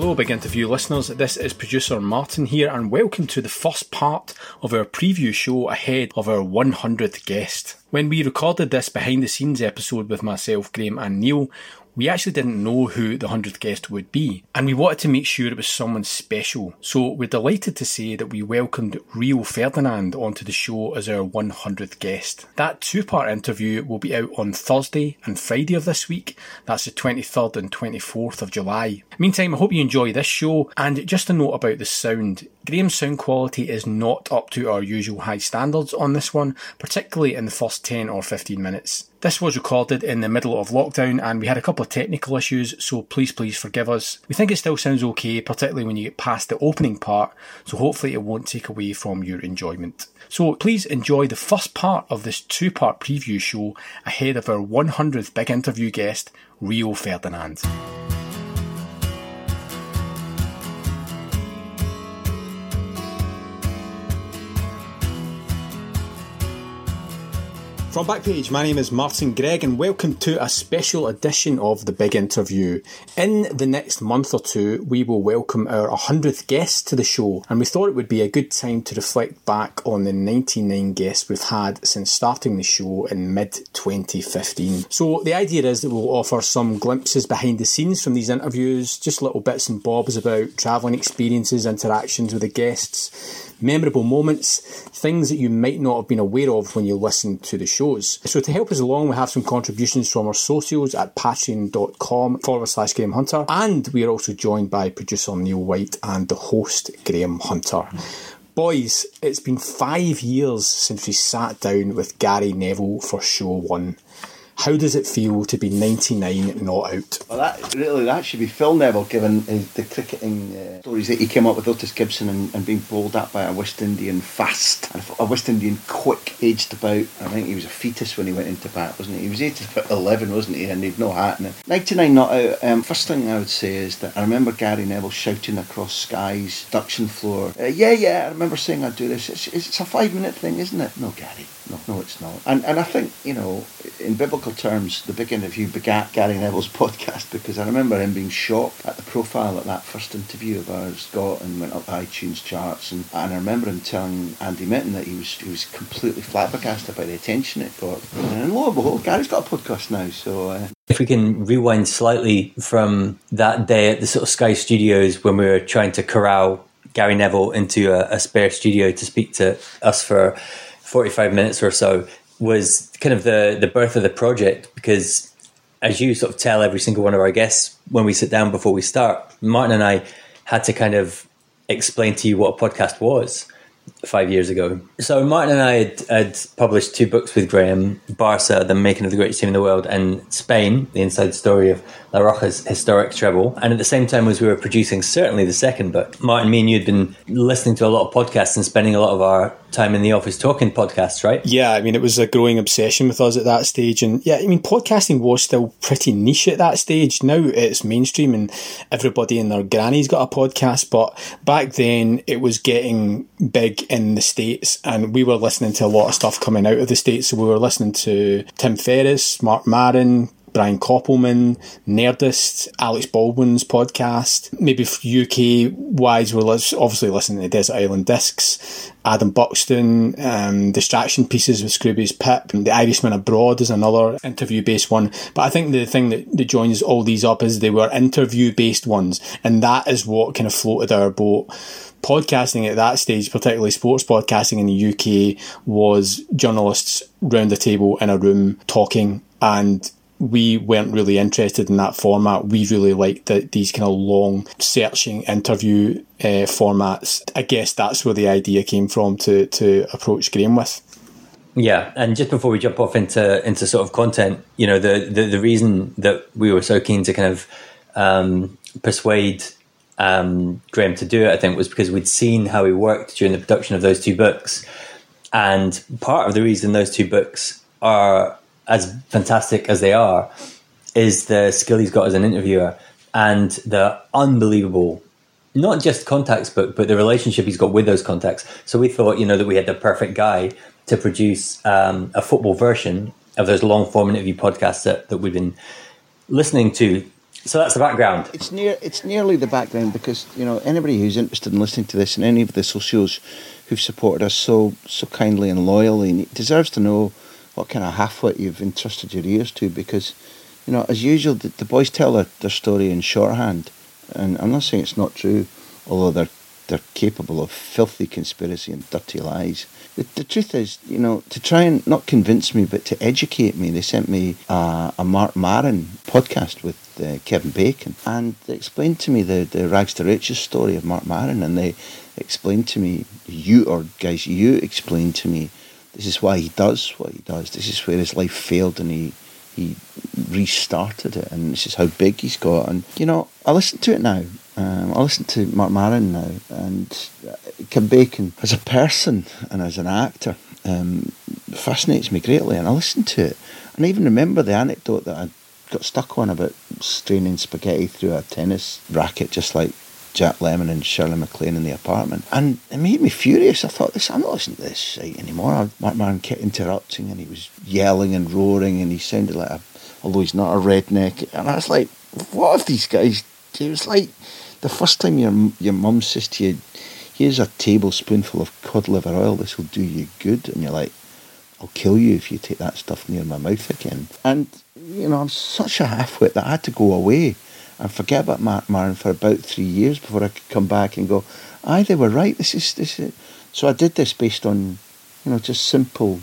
Hello, Big Interview listeners. This is producer Martin here, and welcome to the first part of our preview show ahead of our 100th guest. When we recorded this behind the scenes episode with myself, Graham, and Neil, we actually didn't know who the 100th guest would be, and we wanted to make sure it was someone special. So we're delighted to say that we welcomed Rio Ferdinand onto the show as our 100th guest. That two part interview will be out on Thursday and Friday of this week. That's the 23rd and 24th of July. Meantime, I hope you enjoy this show, and just a note about the sound. Graham's sound quality is not up to our usual high standards on this one, particularly in the first 10 or 15 minutes. This was recorded in the middle of lockdown and we had a couple of technical issues, so please, please forgive us. We think it still sounds okay, particularly when you get past the opening part, so hopefully it won't take away from your enjoyment. So please enjoy the first part of this two part preview show ahead of our 100th big interview guest, Rio Ferdinand. From Backpage, my name is Martin Greig, and welcome to a special edition of The Big Interview. In the next month or two, we will welcome our 100th guest to the show, and we thought it would be a good time to reflect back on the 99 guests we've had since starting the show in mid 2015. So, the idea is that we'll offer some glimpses behind the scenes from these interviews, just little bits and bobs about travelling experiences, interactions with the guests memorable moments, things that you might not have been aware of when you listen to the shows. So to help us along, we have some contributions from our socials at patreon.com forward slash Graham Hunter. And we are also joined by producer Neil White and the host Graham Hunter. Boys, it's been five years since we sat down with Gary Neville for show one. How does it feel to be 99 not out? Well, that really that should be Phil Neville, given uh, the cricketing uh, stories that he came up with Otis Gibson and, and being bowled at by a West Indian fast, and a West Indian quick, aged about. I think he was a fetus when he went into bat, wasn't he? He was aged about 11, wasn't he? And he'd no hat. And 99 not out. Um, first thing I would say is that I remember Gary Neville shouting across Sky's production floor, uh, "Yeah, yeah!" I remember saying I'd do this. It's, it's a five minute thing, isn't it? No, Gary. No, no, it's not. And and I think you know, in biblical terms, the big interview begat Gary Neville's podcast because I remember him being shocked at the profile that that first interview of ours got and went up the iTunes charts. And, and I remember him telling Andy Mitten that he was he was completely flabbergasted by the attention it got. And lo and behold, Gary's got a podcast now. So. Uh, if we can rewind slightly from that day at the sort of Sky Studios when we were trying to corral Gary Neville into a, a spare studio to speak to us for 45 minutes or so was kind of the the birth of the project because as you sort of tell every single one of our guests when we sit down before we start martin and i had to kind of explain to you what a podcast was five years ago so martin and i had, had published two books with graham barca the making of the greatest team in the world and spain the inside story of la roja's historic treble and at the same time as we were producing certainly the second book martin me and you had been listening to a lot of podcasts and spending a lot of our time in the office talking podcasts, right? Yeah, I mean, it was a growing obsession with us at that stage. And yeah, I mean, podcasting was still pretty niche at that stage. Now it's mainstream and everybody and their granny's got a podcast. But back then it was getting big big in the States, and we were listening to a lot of stuff coming out of the States. So we were listening to Tim Ferriss, Marc Maron, Brian Koppelman, Nerdist, Alec Baldwin's podcast. Maybe UK wise, we're obviously listening to Desert Island Discs, Adam Buxton, um, Distraction Pieces with Scroobius Pip, and The Irishman Abroad is another interview based one. But I think the thing that, that joins all these up is they were interview based ones, and that is what kind of floated our boat podcasting at that stage, particularly sports podcasting in the UK, was journalists round the table in a room talking and we weren't really interested in that format. We really liked the, these kind of long searching interview uh, formats. I guess that's where the idea came from to to approach Graham with. Yeah, and just before we jump off into into sort of content, you know, the the, the reason that we were so keen to kind of um, persuade um, Graham to do it, I think, was because we'd seen how he worked during the production of those two books, and part of the reason those two books are as fantastic as they are, is the skill he's got as an interviewer and the unbelievable, not just contacts book, but the relationship he's got with those contacts. So we thought, you know, that we had the perfect guy to produce um, a football version of those long form interview podcasts that, that we've been listening to. So that's the background. It's near. It's nearly the background because you know anybody who's interested in listening to this and any of the socios who've supported us so so kindly and loyally deserves to know what kind of halfwit you've entrusted your ears to because, you know, as usual, the, the boys tell their, their story in shorthand. And I'm not saying it's not true, although they're they're capable of filthy conspiracy and dirty lies. The, the truth is, you know, to try and not convince me, but to educate me, they sent me a, a Marc Maron podcast with uh, Kevin Bacon, and they explained to me the, the rags to riches story of Marc Maron, and they explained to me, you or guys, you explained to me this is why he does what he does. This is where his life failed and he he restarted it, and this is how big he's got. And you know, I listen to it now. Um, I listen to Marc Maron now, and Kevin Bacon as a person and as an actor um, fascinates me greatly. And I listen to it, and I even remember the anecdote that I got stuck on about straining spaghetti through a tennis racket, just like Jack Lemmon and Shirley MacLaine in the apartment. And it made me furious. I thought, this, I'm not listening to this site anymore. Marc Maron kept interrupting and he was yelling and roaring and he sounded like a, although he's not a redneck. And I was like, what have these guys, it was like the first time your, your mum says to you, here's a tablespoonful of cod liver oil, this will do you good. And you're like, I'll kill you if you take that stuff near my mouth again. And, you know, I'm such a halfwit that I had to go away and forget about Marc Maron for about three years before I could come back and go, aye, they were right. This is this. Is. So I did this based on, you know, just simple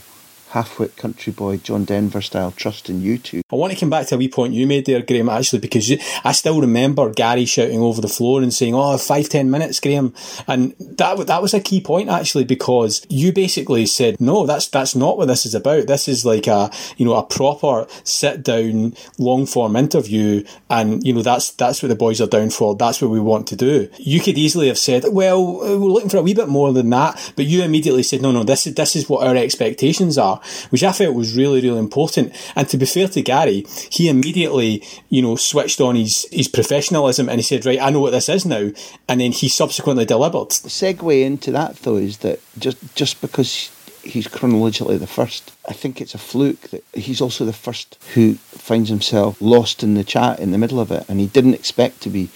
half-wit country boy John Denver style trust in you two. I want to come back to a wee point you made there, Graham, actually, because I still remember Gary shouting over the floor and saying, "Oh, five ten minutes, Graham," and that that was a key point actually because you basically said, "No, that's that's not what this is about. This is like a you know a proper sit down long form interview, and you know that's that's what the boys are down for. That's what we want to do." You could easily have said, "Well, we're looking for a wee bit more than that," but you immediately said, "No, no, this is this is what our expectations are." Which I felt was really, really important. And to be fair to Gary, he immediately, you know, switched on his, his professionalism and he said, right, I know what this is now. And then he subsequently delivered. The segue into that, though, is that just, just because he's chronologically the first. I think it's a fluke that he's also the first who finds himself lost in the chat in the middle of it, and he didn't expect to be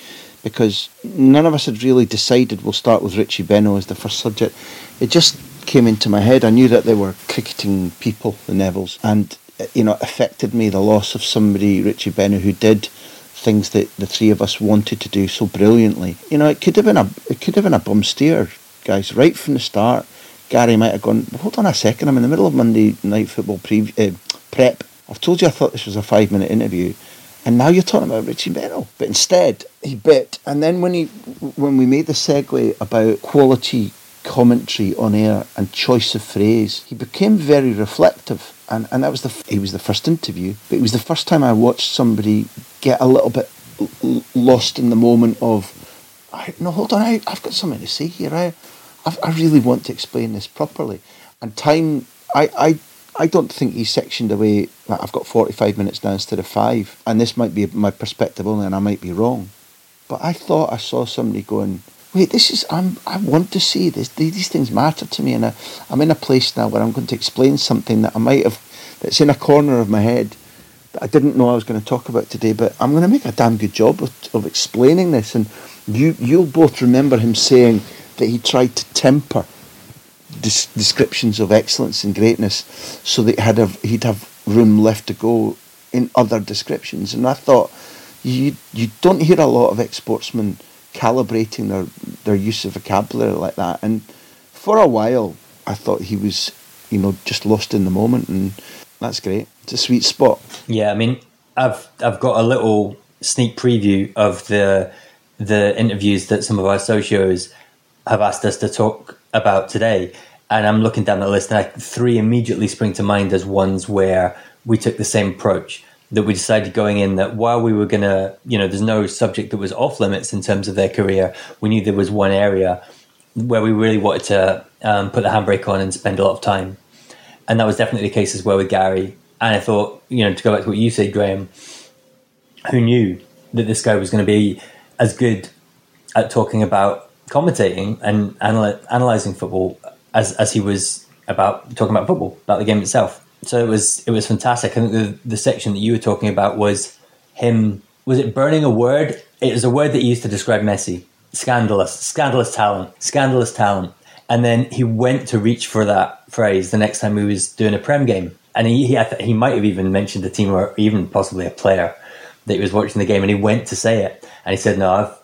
because none of us had really decided we'll start with Richie Benaud as the first subject. It just came into my head. I knew that they were cricketing people, the Nevilles, and you know, it affected me the loss of somebody, Richie Benaud, who did things that the three of us wanted to do so brilliantly. You know, it could have been a it could have been a bum steer, guys, right from the start. Gary might have gone. Hold on a second, I'm in the middle of Monday night football pre- uh, prep. I've told you I thought this was a five minute interview, and now you're talking about Richie Benaud. But instead, he bit, and then when he when we made the segue about quality commentary on air and choice of phrase. He became very reflective, and, and that was the he was the first interview, but it was the first time I watched somebody get a little bit lost in the moment of, no, hold on, I, I've got something to say here. I, I, I really want to explain this properly, and time. I, I I don't think he sectioned away. I've got 45 minutes now instead of five, and this might be my perspective only, and I might be wrong. But I thought I saw somebody going, wait, this is I'm I want to see this. These things matter to me, and I, I'm in a place now where I'm going to explain something that I might have that's in a corner of my head that I didn't know I was going to talk about today. But I'm going to make a damn good job of, of explaining this, and you you'll both remember him saying that he tried to temper des- descriptions of excellence and greatness so that had a, he'd have room left to go in other descriptions. And I thought you you don't hear a lot of ex-sportsmen calibrating their their use of vocabulary like that. And for a while, I thought he was, you know, just lost in the moment, and that's great. It's a sweet spot. Yeah, I mean, I've I've got a little sneak preview of the the interviews that some of our socios have asked us to talk about today, and I'm looking down the list, and I, three immediately spring to mind as ones where we took the same approach. That we decided going in that while we were gonna, you know, there's no subject that was off limits in terms of their career. We knew there was one area where we really wanted to um, put the handbrake on and spend a lot of time, and that was definitely the case as well with Gary. And I thought, you know, to go back to what you said, Graham, who knew that this guy was going to be as good at talking about commentating and anal- analyzing football as as he was about talking about football, about the game itself. So it was it was fantastic. I think the the section that you were talking about was him. Was it burning a word? It was a word that he used to describe Messi. Scandalous, scandalous talent, scandalous talent. And then he went to reach for that phrase the next time he was doing a prem game, and he he, he might have even mentioned a team or even possibly a player that he was watching the game, and he went to say it, and he said, "No, I've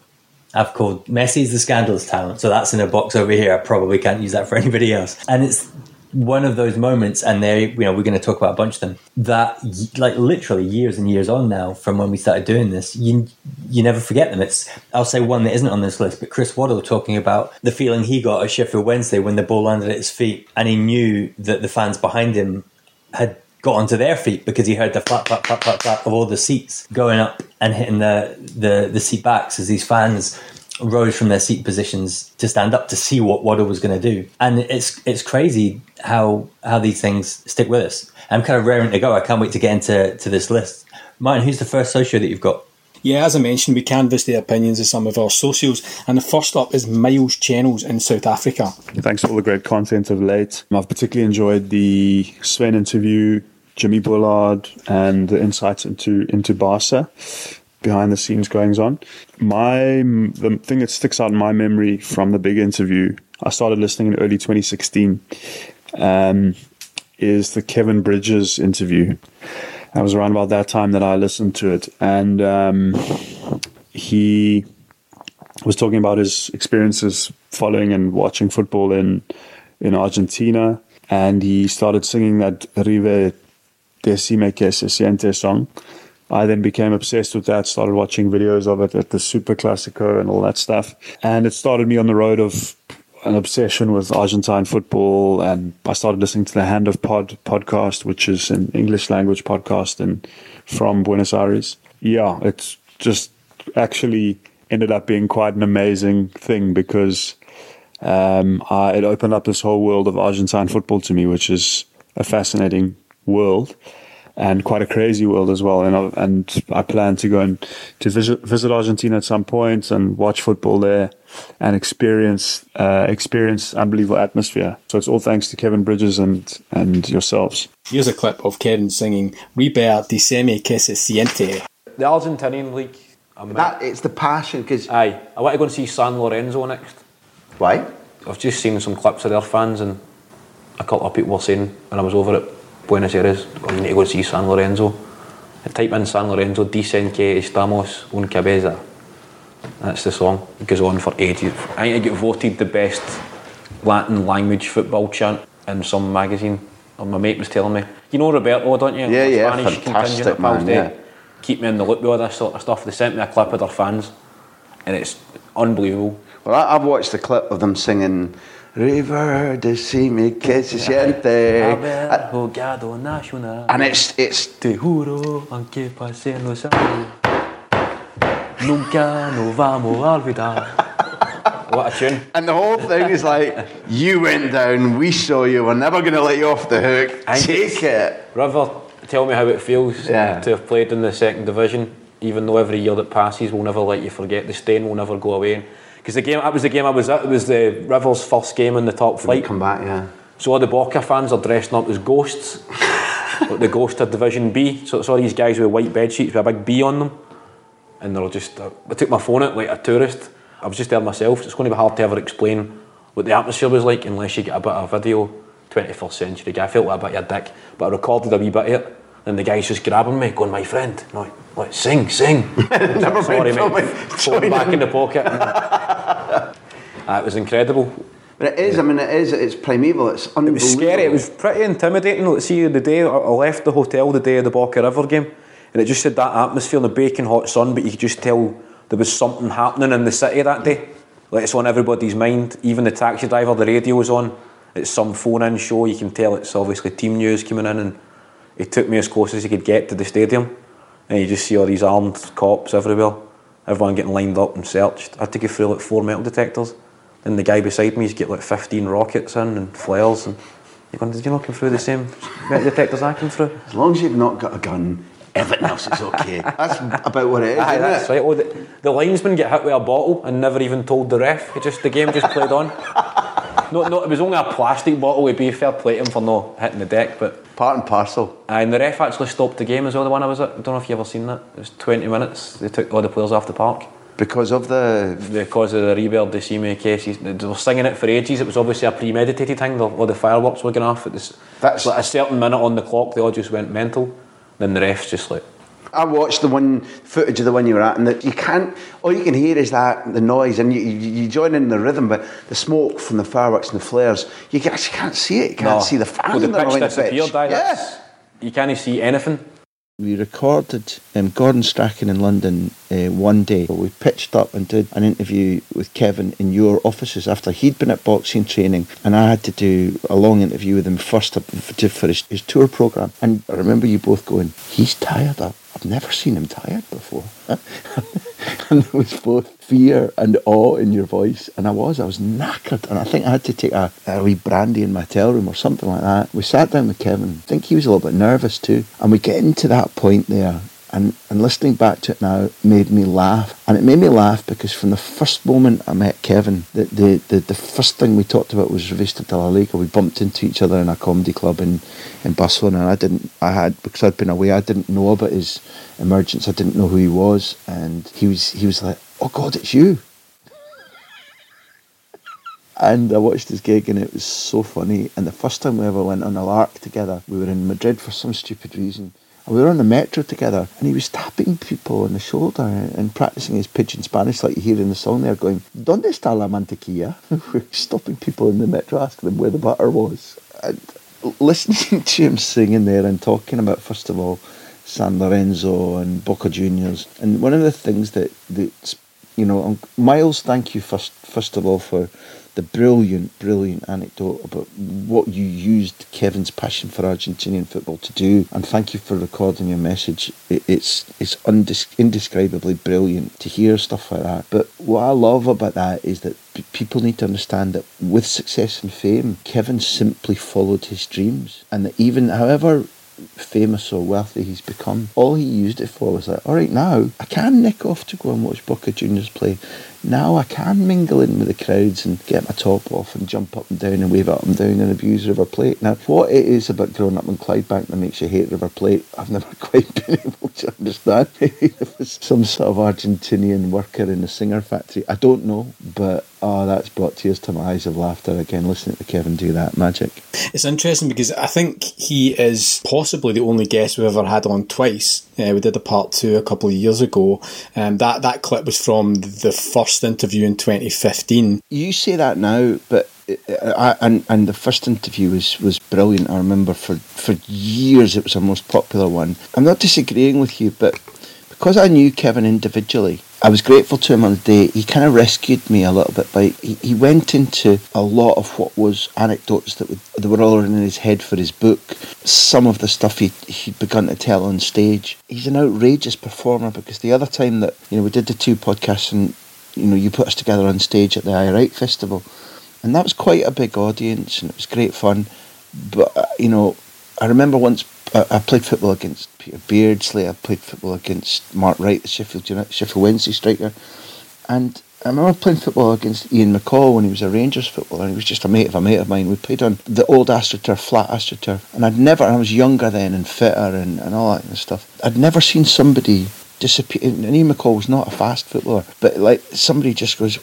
I've called Messi's the scandalous talent, so that's in a box over here. I probably can't use that for anybody else. And it's one of those moments, and they, you know, we're going to talk about a bunch of them that, like, literally years and years on now from when we started doing this, you you never forget them. It's I'll say one that isn't on this list, but Chris Waddle talking about the feeling he got at Sheffield Wednesday when the ball landed at his feet, and he knew that the fans behind him had got onto their feet because he heard the flap, flap, flap, flap, flap of all the seats going up and hitting the, the, the seat backs as these fans rose from their seat positions to stand up to see what Waddle was going to do. And it's it's crazy how how these things stick with us. I'm kind of raring to go. I can't wait to get into to this list. Martin, who's the first socio that you've got? Yeah, as I mentioned, we canvassed the opinions of some of our socials, and the first up is Miles Channels in South Africa. Thanks for all the great content of late. I've particularly enjoyed the Sven interview, Jimmy Bullard, and the insights into into Barca, behind the scenes goings on. My the thing that sticks out in my memory from the big interview, I started listening in early 2016, um, is the Kevin Bridges interview. That was around about that time that I listened to it, and um, he was talking about his experiences following and watching football in in Argentina, and he started singing that River Decime que se siente song. I then became obsessed with that, started watching videos of it at the Super Classico and all that stuff. And it started me on the road of an obsession with Argentine football. And I started listening to the Hand of Pod podcast, which is an English language podcast and from Buenos Aires. Yeah, it's just actually ended up being quite an amazing thing because um, I, it opened up this whole world of Argentine football to me, which is a fascinating world and quite a crazy world as well. And I, and I plan to go and to visit visit Argentina at some point and watch football there and experience uh, experience unbelievable atmosphere. So it's all thanks to Kevin Bridges and and yourselves. Here's a clip of Kevin singing "River Decime que se siente." The Argentinian league. I'm That it's the passion because Aye, I want to go and see San Lorenzo next. why? I've just seen some clips of their fans, and a couple of people were saying when I was over at Buenos Aires, you need to go see San Lorenzo. I type in San Lorenzo, dicen que estamos un cabeza. That's the song. It goes on for ages. I think it got voted the best Latin language football chant in some magazine. Or my mate was telling me. You know Roberto, don't you? Yeah, yeah, Spanish fantastic, contingent of pals man, yeah. Keep me in the loop with all this sort of stuff. They sent me a clip of their fans, and it's unbelievable. Well, I've watched the clip of them singing River Decime que se siente. Haber jugado nacional. And it's it's Te juro, aunque pasen los años, nunca nos vamos a olvidar. what a tune. and the whole thing is like you went down, we saw you, we're never going to let you off the hook. I Take it. River, tell me how it feels Yeah. to have played in the second division, even though every year that passes we'll never let you forget. The stain will never go away. Because the game, that was the game I was at. It was the Rivers' first game in the top flight. Come back, yeah. So all the Boca fans are dressing up as ghosts. like the ghost of Division B. So it's all these guys with white bed sheets with a big B on them. And they're just, uh, I took my phone out like a tourist. I was just there myself. It's going to be hard to ever explain what the atmosphere was like unless you get a bit of video. 21st century guy. I felt like a bit of a dick, but I recorded a wee bit of it. And the guy's just grabbing me, going, my friend, no, like, sing, sing. Never Sorry, mind, mate. Phone back in. in the pocket. it was incredible. But it is, I mean, it is, it's primeval, it's unbelievable. It was scary. It was pretty intimidating. Like, see, the day I left the hotel, the day of the Boca River game, and it just had that atmosphere in the baking hot sun, but you could just tell there was something happening in the city that day. Like it's on everybody's mind. Even the taxi driver, the radio was on. It's some phone-in show. You can tell it's obviously team news coming in, and he took me as close as he could get to the stadium, and you just see all these armed cops everywhere. Everyone getting lined up and searched. I had to go through like four metal detectors. Then the guy beside me's got like 15 rockets in and flares and you're going, did you not come through the same metal detectors I came through? As long as you've not got a gun, everything else is okay. That's about what it is, Aye, isn't that's it? right. Oh, the, the linesman get hit with a bottle and never even told the ref. It just the game just played on. No, no, it was only a plastic bottle. We'd be fair play to him for not hitting the deck, but Part and parcel. and the ref actually stopped the game as well. The one I was at. I don't know if you ever seen that. It was 20 minutes. They took all the players off the park Because of the. because of the Rebel Decime cases. They were singing it for ages. It was obviously a premeditated thing. The- All the fireworks were going off at this. That's- like a certain minute on the clock. They all just went mental. Then the refs just like. I watched the one footage of the one you were at, and that you can't. All you can hear is that the noise, and you, you, you join in the rhythm, but the smoke from the fireworks and the flares, you actually can't see it. You can't No. see the fans. Well, the pitch on the disappeared. pitch. aye, Yeah. You can't see anything. We recorded um, Gordon Strachan in London uh, one day. We pitched up and did an interview with Kevin in your offices after he'd been at boxing training, and I had to do a long interview with him first for his, his tour program. And I remember you both going, "He's tired. I've never seen him tired before." and there was both fear and awe in your voice, and I was. I was knackered, and I think I had to take a, wee brandy in my hotel room or something like that. We sat down with Kevin. I think he was a little bit nervous too, and we get into that point there. And, and listening back to it now made me laugh. And it made me laugh because from the first moment I met Kevin, the, the, the, the first thing we talked about was Revista de la Liga. We bumped into each other in a comedy club in, in Barcelona. And I didn't, I had, because I'd been away, I didn't know about his emergence. I didn't know who he was. And he was, he was like, oh God, it's you. And I watched his gig and it was so funny. And the first time we ever went on a lark together, we were in Madrid for some stupid reason. We were on the metro together and he was tapping people on the shoulder and practicing his pidgin Spanish like you hear in the song there going, ¿Dónde está la mantequilla? Stopping people in the metro asking them where the butter was. And listening to him singing there and talking about, first of all, San Lorenzo and Boca Juniors. And one of the things that, that you know, um, Miles, thank you first, first of all for the brilliant, brilliant anecdote about what you used Kevin's passion for Argentinian football to do, and thank you for recording your message. It, it's it's indescribably brilliant to hear stuff like that. But what I love about that is that p- people need to understand that with success and fame, Kevin simply followed his dreams, and that even however famous or wealthy he's become. All he used it for was like, all right, now I can nick off to go and watch Boca Juniors play. Now I can mingle in with the crowds and get my top off and jump up and down and wave up and down and abuse River Plate. Now, what it is about growing up in Clydebank that makes you hate River Plate, I've never quite been able to understand. Maybe it was some sort of Argentinian worker in the Singer factory. I don't know, but oh, that's brought tears to my eyes of laughter again listening to Kevin do that magic. It's interesting because I think he is possibly the only guest we've ever had on twice. Uh, we did a part two a couple of years ago. Um, that that clip was from the first interview in 2015. You say that now, but uh, I, and and the first interview was, was brilliant. I remember for for years it was our most popular one. I'm not disagreeing with you, but because I knew Kevin individually, I was grateful to him on the day. He kind of rescued me a little bit by he, he went into a lot of what was anecdotes that, would, that were all in his head for his book. Some of the stuff he he'd begun to tell on stage. He's an outrageous performer because the other time that you know we did the two podcasts and you know you put us together on stage at the Aye Write Festival, and that was quite a big audience and it was great fun. But uh, you know, I remember once I, I played football against Peter Beardsley. I played football against Mark Bright, the Sheffield United, Sheffield Wednesday striker, and I remember playing football against Ian McCall when he was a Rangers footballer, and he was just a mate of a mate of mine. We played on the old AstroTurf, flat AstroTurf, and I'd never, I was younger then and fitter and, and all that kind of stuff. I'd never seen somebody disappear. McCall was not a fast footballer, but like somebody just goes,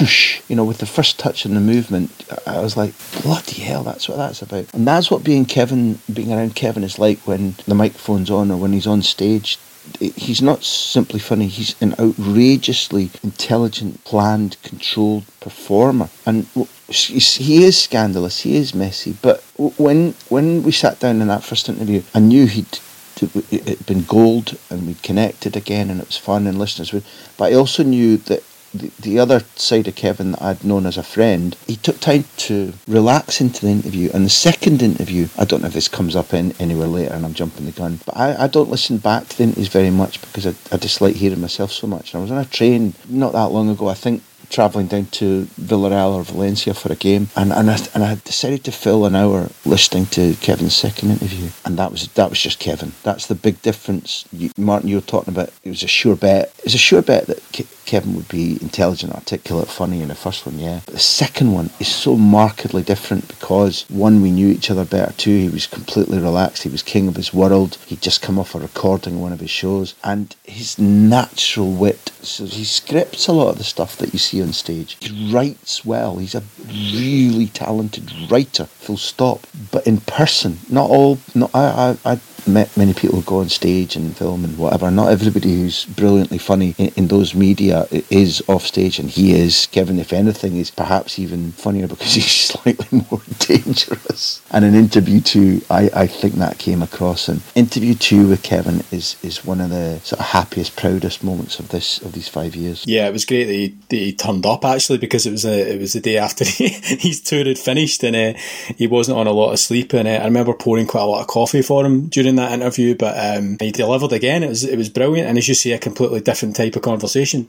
whoosh, you know, with the first touch and the movement, I was like, bloody hell, that's what that's about. And that's what being Kevin, being around Kevin is like when the microphone's on or when he's on stage he's not simply funny, he's an outrageously intelligent, planned, controlled performer. And he is scandalous, he is messy, but when when we sat down in that first interview, I knew he'd it had been gold and we'd connected again and it was fun and listeners would but I also knew that the, the other side of Kevin that I'd known as a friend, he took time to relax into the interview. And the second interview, I don't know if this comes up in, anywhere later and I'm jumping the gun, but I, I don't listen back to the interviews very much because I, I dislike hearing myself so much. And I was on a train not that long ago, I think travelling down to Villarreal or Valencia for a game, and and I, and I decided to fill an hour listening to Kevin's second interview, and that was that was just Kevin. That's the big difference. You, Martin, you were talking about it was a sure bet. It's a sure bet that Ke- Kevin would be intelligent, articulate, funny in the first one, yeah. But the second one is so markedly different because one, we knew each other better. Two, he was completely relaxed. He was king of his world. He'd just come off a recording of one of his shows, and his natural wit. So he scripts a lot of the stuff that you see on stage. He writes well. He's a really talented writer. Full stop. But in person, not all. Not I. I, I many people go on stage and film and whatever. Not everybody who's brilliantly funny in, in, those media is off stage, and he is. Kevin, if anything, is perhaps even funnier because he's slightly more dangerous. And in interview two, I, I think that came across. And interview two with Kevin is is one of the sort of happiest, proudest moments of this of these five years. Yeah, it was great that he, that he turned up actually because it was a, it was the day after he, his tour had finished and uh, he wasn't on a lot of sleep. And uh, I remember pouring quite a lot of coffee for him during that interview, but um, he delivered again. It was it was brilliant, and as you see, a completely different type of conversation.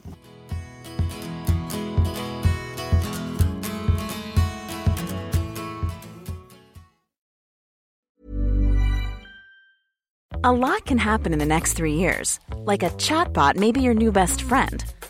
A lot can happen in the next three years, like a chatbot may be your new best friend.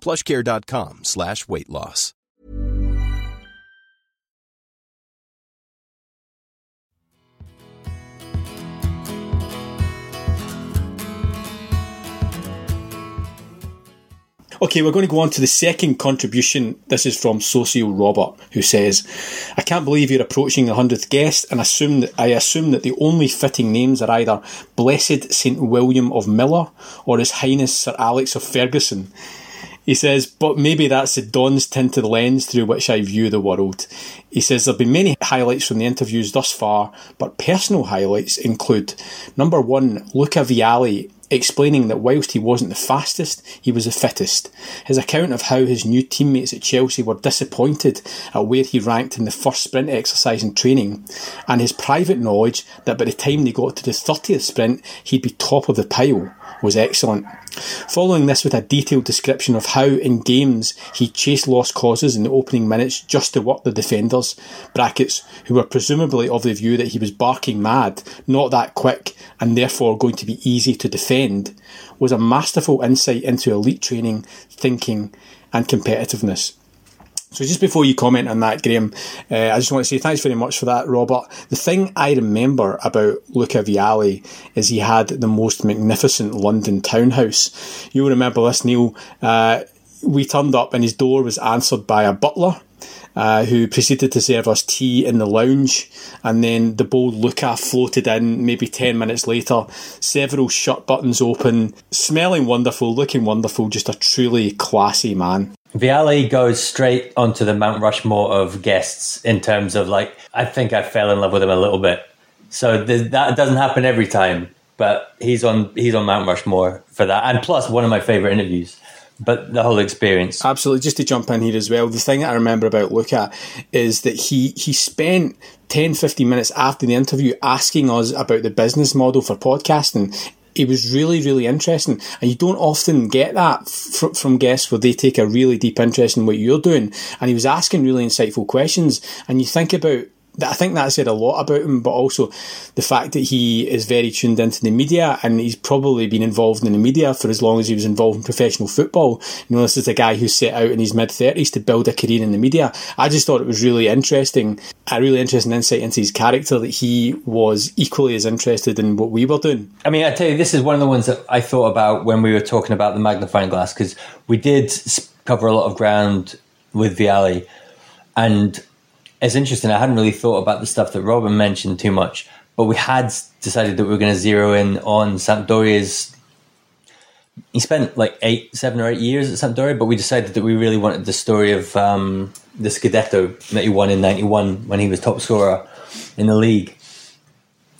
plushcare.com slash weight loss. Okay, we're going to go on to the second contribution. This is from Socio Robert, who says, "I can't believe you're approaching the hundredth guest, and assume that I assume that the only fitting names are either Blessed Saint William of Miller or His Highness Sir Alex of Ferguson." He says, but maybe that's the Don's tinted lens through which I view the world. He says there have been many highlights from the interviews thus far, but personal highlights include number one, Luca Vialli explaining that whilst he wasn't the fastest, he was the fittest. His account of how his new teammates at Chelsea were disappointed at where he ranked in the first sprint exercise and training, and his private knowledge that by the time they got to the 30th sprint, he'd be top of the pile was excellent. Following this with a detailed description of how in games he chased lost causes in the opening minutes just to work the defenders, brackets, who were presumably of the view that he was barking mad, not that quick, and therefore going to be easy to defend, was a masterful insight into elite training, thinking, and competitiveness. So just before you comment on that, Graham, uh, I just want to say thanks very much for that, Robert. The thing I remember about Luca Vialli is he had the most magnificent London townhouse. You'll remember this, Neil. Uh, we turned up and his door was answered by a butler. Uh, who proceeded to serve us tea in the lounge, and then the bold Luca floated in maybe 10 minutes later, several shirt buttons open, smelling wonderful, looking wonderful, just a truly classy man. Vialli goes straight onto the Mount Rushmore of guests in terms of like, I think I fell in love with him a little bit. So th- that doesn't happen every time, but he's on he's on Mount Rushmore for that, and plus one of my favorite interviews. But the whole experience, absolutely. Just to jump in here as well, the thing that I remember about Luca is that he he spent 10, 15 minutes after the interview asking us about the business model for podcasting it was really, really interesting. And you don't often get that from guests where they take a really deep interest in what you're doing. And he was asking really insightful questions. And you think about I think that said a lot about him, but also the fact that he is very tuned into the media and he's probably been involved in the media for as long as he was involved in professional football. You know, this is a guy who set out in his mid 30s to build a career in the media. I just thought it was really interesting, a really interesting insight into his character that he was equally as interested in what we were doing. I mean, I tell you, this is one of the ones that I thought about when we were talking about the magnifying glass because we did cover a lot of ground with Vialli and it's interesting. I hadn't really thought about the stuff that Robin mentioned too much, but we had decided that we were going to zero in on Sampdoria's. He spent like eight, seven or eight years at Sampdoria, but we decided that we really wanted the story of um, the Scudetto that he won in '91 when he was top scorer in the league,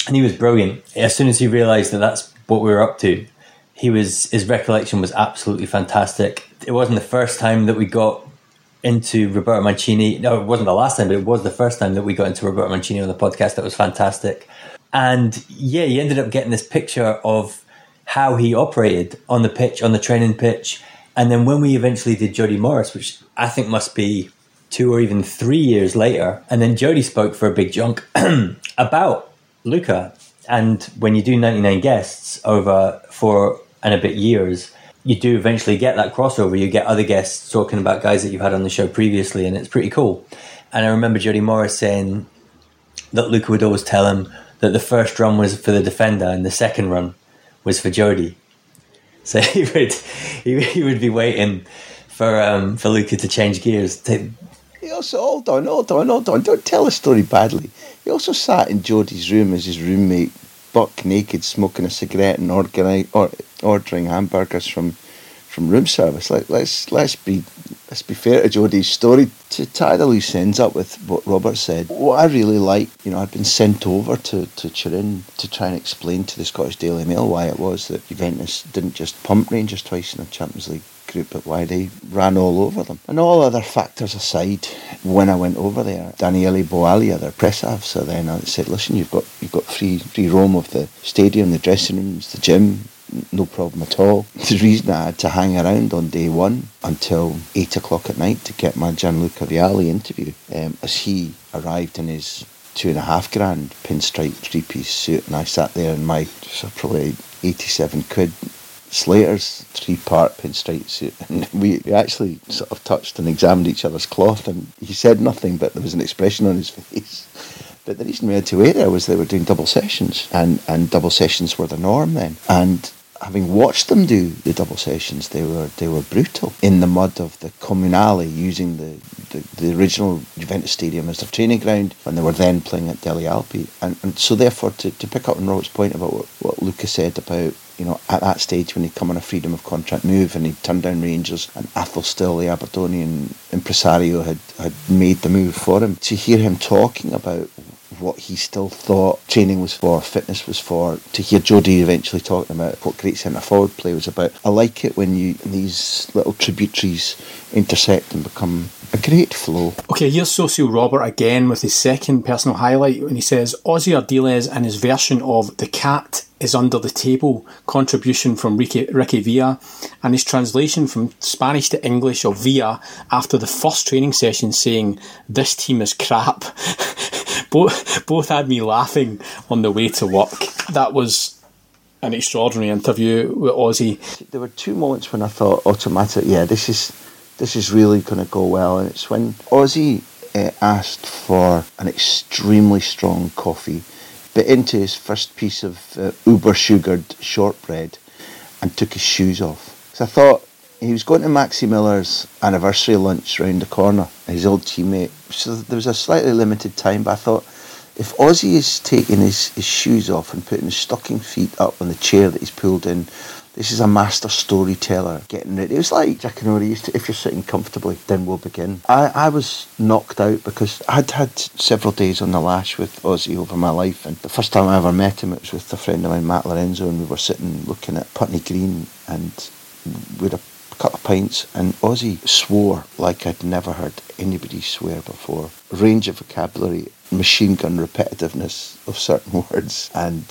and he was brilliant. As soon as he realised that that's what we were up to, he was his recollection was absolutely fantastic. It wasn't the first time that we got into Roberto Mancini. No, it wasn't the last time, but it was the first time that we got into Roberto Mancini on the podcast. That was fantastic. And yeah, you ended up getting this picture of how he operated on the pitch, on the training pitch. And then when we eventually did Jody Morris, which I think must be two or even three years later, and then Jody spoke for a big chunk about Luca. And when you do 99 guests over four and a bit years, you do eventually get that crossover. You get other guests talking about guys that you've had on the show previously, and it's pretty cool. And I remember Jody Morris saying that Luca would always tell him that the first run was for the defender and the second run was for Jody. So he would he, he would be waiting for um, for Luca to change gears. To... He also hold on, hold on, hold on. Don't tell the story badly. He also sat in Jody's room as his roommate buck naked smoking a cigarette and ordering, or, ordering hamburgers from from room service. Let, let's let's be let's be fair to Jody's story. To tie the loose ends up with what Robert said, what I really like, you know, I'd been sent over to, to Turin to try and explain to the Scottish Daily Mail why it was that Juventus didn't just pump Rangers twice in the Champions League group, but why they ran all over them. And all other factors aside, when I went over there, Daniele Boalia, their press officer, then I said, "Listen, you've got you've got free free roam of the stadium, the dressing rooms, the gym." No problem at all. The reason I had to hang around on day one until eight o'clock at night to get my Gianluca Vialli interview, um, as he arrived in his two and a half grand pinstripe three piece suit, and I sat there in my probably 87 quid Slater's three part pinstripe suit. And we actually sort of touched and examined each other's cloth, and he said nothing, but there was an expression on his face. But the reason we had to wait there was they were doing double sessions, and, and double sessions were the norm then. And having watched them do the double sessions, they were they were brutal in the mud of the Comunale, using the, the, the, original Juventus Stadium as their training ground when they were then playing at Delle Alpi. And, and so therefore, to, to pick up on Robert's point about what, what Lucas said about you know, at that stage when he'd come on a freedom of contract move and he'd turned down Rangers and Athole Still, the Aberdonian impresario, had, had made the move for him. To hear him talking about what he still thought training was for, fitness was for, to hear Jody eventually talking about what great centre forward play was about. I like it when you these little tributaries intersect and become a great flow. Okay, here's Socio Robert again with his second personal highlight when he says Ossie Ardiles and his version of The Cat is Under the Table, contribution from Ricky, Ricky Villa, and his translation from Spanish to English of Villa after the first training session saying, This team is crap. both, both had me laughing on the way to work. That was an extraordinary interview with Ossie. There were two moments when I thought automatic, yeah, this is this is really going to go well, and it's when Ossie uh, asked for an extremely strong coffee, bit into his first piece of uh, uber sugared shortbread, and took his shoes off. So I thought he was going to Maxi Miller's anniversary lunch round the corner, his old teammate. So there was a slightly limited time, but I thought if Ossie is taking his, his shoes off and putting his stocking feet up on the chair that he's pulled in, this is a master storyteller getting ready. It was like Jack and used to, if you're sitting comfortably, then we'll begin. I, I was knocked out because I'd had several days on the lash with Ossie over my life. And the first time I ever met him, it was with a friend of mine, Matt Lorenzo, and we were sitting looking at Putney Green and we had a couple of pints and Ossie swore like I'd never heard anybody swear before. Range of vocabulary, machine gun repetitiveness of certain words and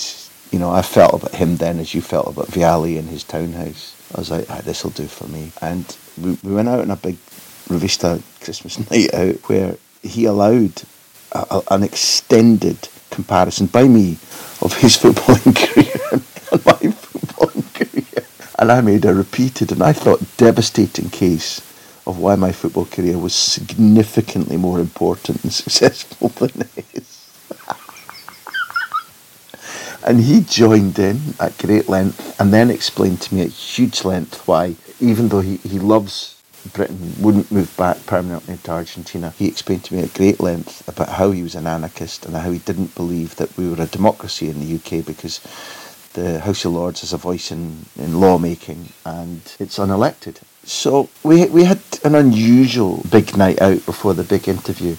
you know, I felt about him then as you felt about Vialli in his townhouse. I was like, ah, this will do for me. And we, we went out on a big Revista Christmas night out where he allowed a, a, an extended comparison by me of his footballing career and my. And I made a repeated and I thought devastating case of why my football career was significantly more important and successful than his. And he joined in at great length and then explained to me at huge length why, even though he, he loves Britain, wouldn't move back permanently to Argentina, he explained to me at great length about how he was an anarchist and how he didn't believe that we were a democracy in the UK because the House of Lords has a voice in, in lawmaking and it's unelected. So we, we had an unusual big night out before the big interview,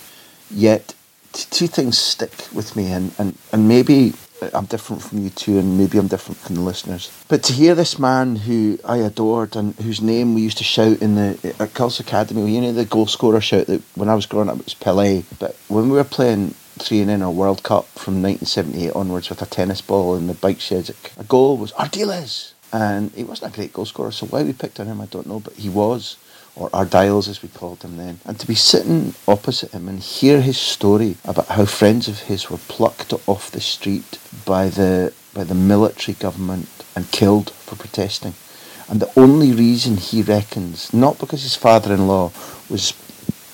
yet two things stick with me and, and, and maybe I'm different from you two, and maybe I'm different from the listeners. But to hear this man who I adored and whose name we used to shout in the at Cults Academy, you know the goal scorer shout that when I was growing up it was Pele. But when we were playing in a World Cup from 1978 onwards with a tennis ball in the bike sheds, a goal was Ardiles, and he wasn't a great goal scorer. So why we picked on him, I don't know, but he was or Ardiles as we called him then. And to be sitting opposite him and hear his story about how friends of his were plucked off the street by the by the military government and killed for protesting. And the only reason he reckons, not because his father-in-law was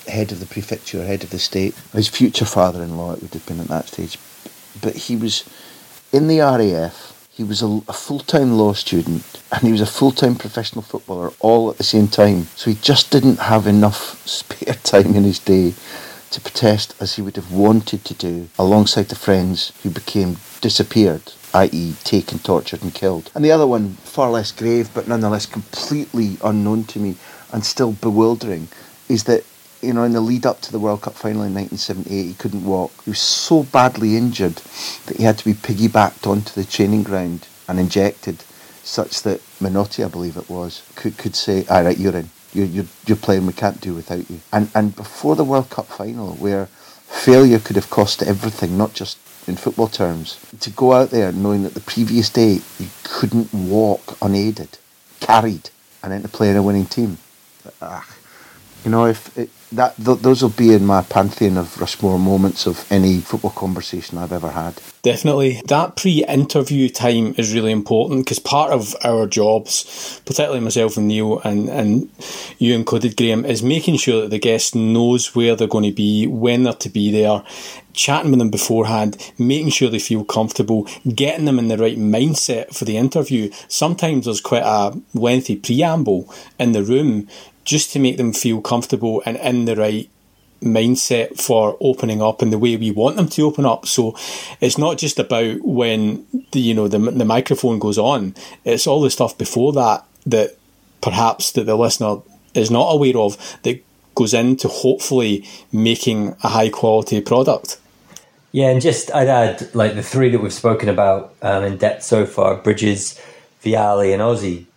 head of the prefecture, head of the state, his future father-in-law it would have been at that stage, but he was in the RAF he was a, a full time law student and he was a full time professional footballer all at the same time. So he just didn't have enough spare time in his day to protest as he would have wanted to do alongside the friends who became disappeared, i.e., taken, tortured, and killed. And the other one, far less grave but nonetheless completely unknown to me and still bewildering, is that you know, in the lead up to the World Cup final in 1978, he couldn't walk. He was so badly injured that he had to be piggybacked onto the training ground and injected, such that Menotti, I believe it was, could, could say, "All right, you're in. You're, you're, you're playing. We can't do without you." And and before the World Cup final, where failure could have cost everything, not just in football terms, to go out there knowing that the previous day you couldn't walk unaided, carried, and then to play in a winning team. Ah, you know, if it, that th- those will be in my pantheon of Rushmore moments of any football conversation I've ever had. Definitely, that pre-interview time is really important because part of our jobs, particularly myself and Neil and and you included, Graham, is making sure that the guest knows where they're going to be, when they're to be there. Chatting with them beforehand, making sure they feel comfortable, getting them in the right mindset for the interview. Sometimes there's quite a lengthy preamble in the room just to make them feel comfortable and in the right mindset for opening up in the way we want them to open up. So it's not just about when the you know the the microphone goes on. It's all the stuff before that that perhaps that the listener is not aware of that goes into hopefully making a high quality product. Yeah, and just I'd add like the three that we've spoken about um, in depth so far: Bridges, Vialli, and Ossie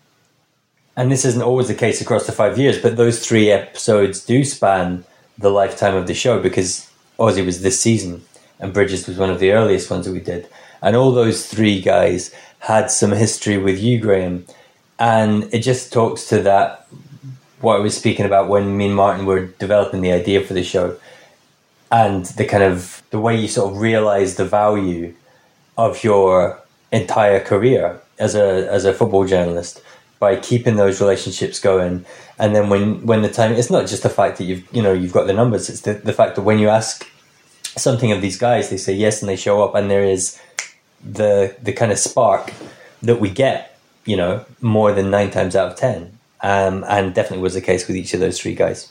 and this isn't always the case across the five years, but those three episodes do span the lifetime of the show because Ossie was this season and Bridges was one of the earliest ones that we did. And all those three guys had some history with you, Graham. And it just talks to that, what I was speaking about when me and Martin were developing the idea for the show. And the kind of the way you sort of realize the value of your entire career as a as a football journalist by keeping those relationships going. And then when when the time it's not just the fact that you've you know you've got the numbers, it's the, the fact that when you ask something of these guys, they say yes and they show up and there is the the kind of spark that we get, you know, more than nine times out of ten. Um, and definitely was the case with each of those three guys.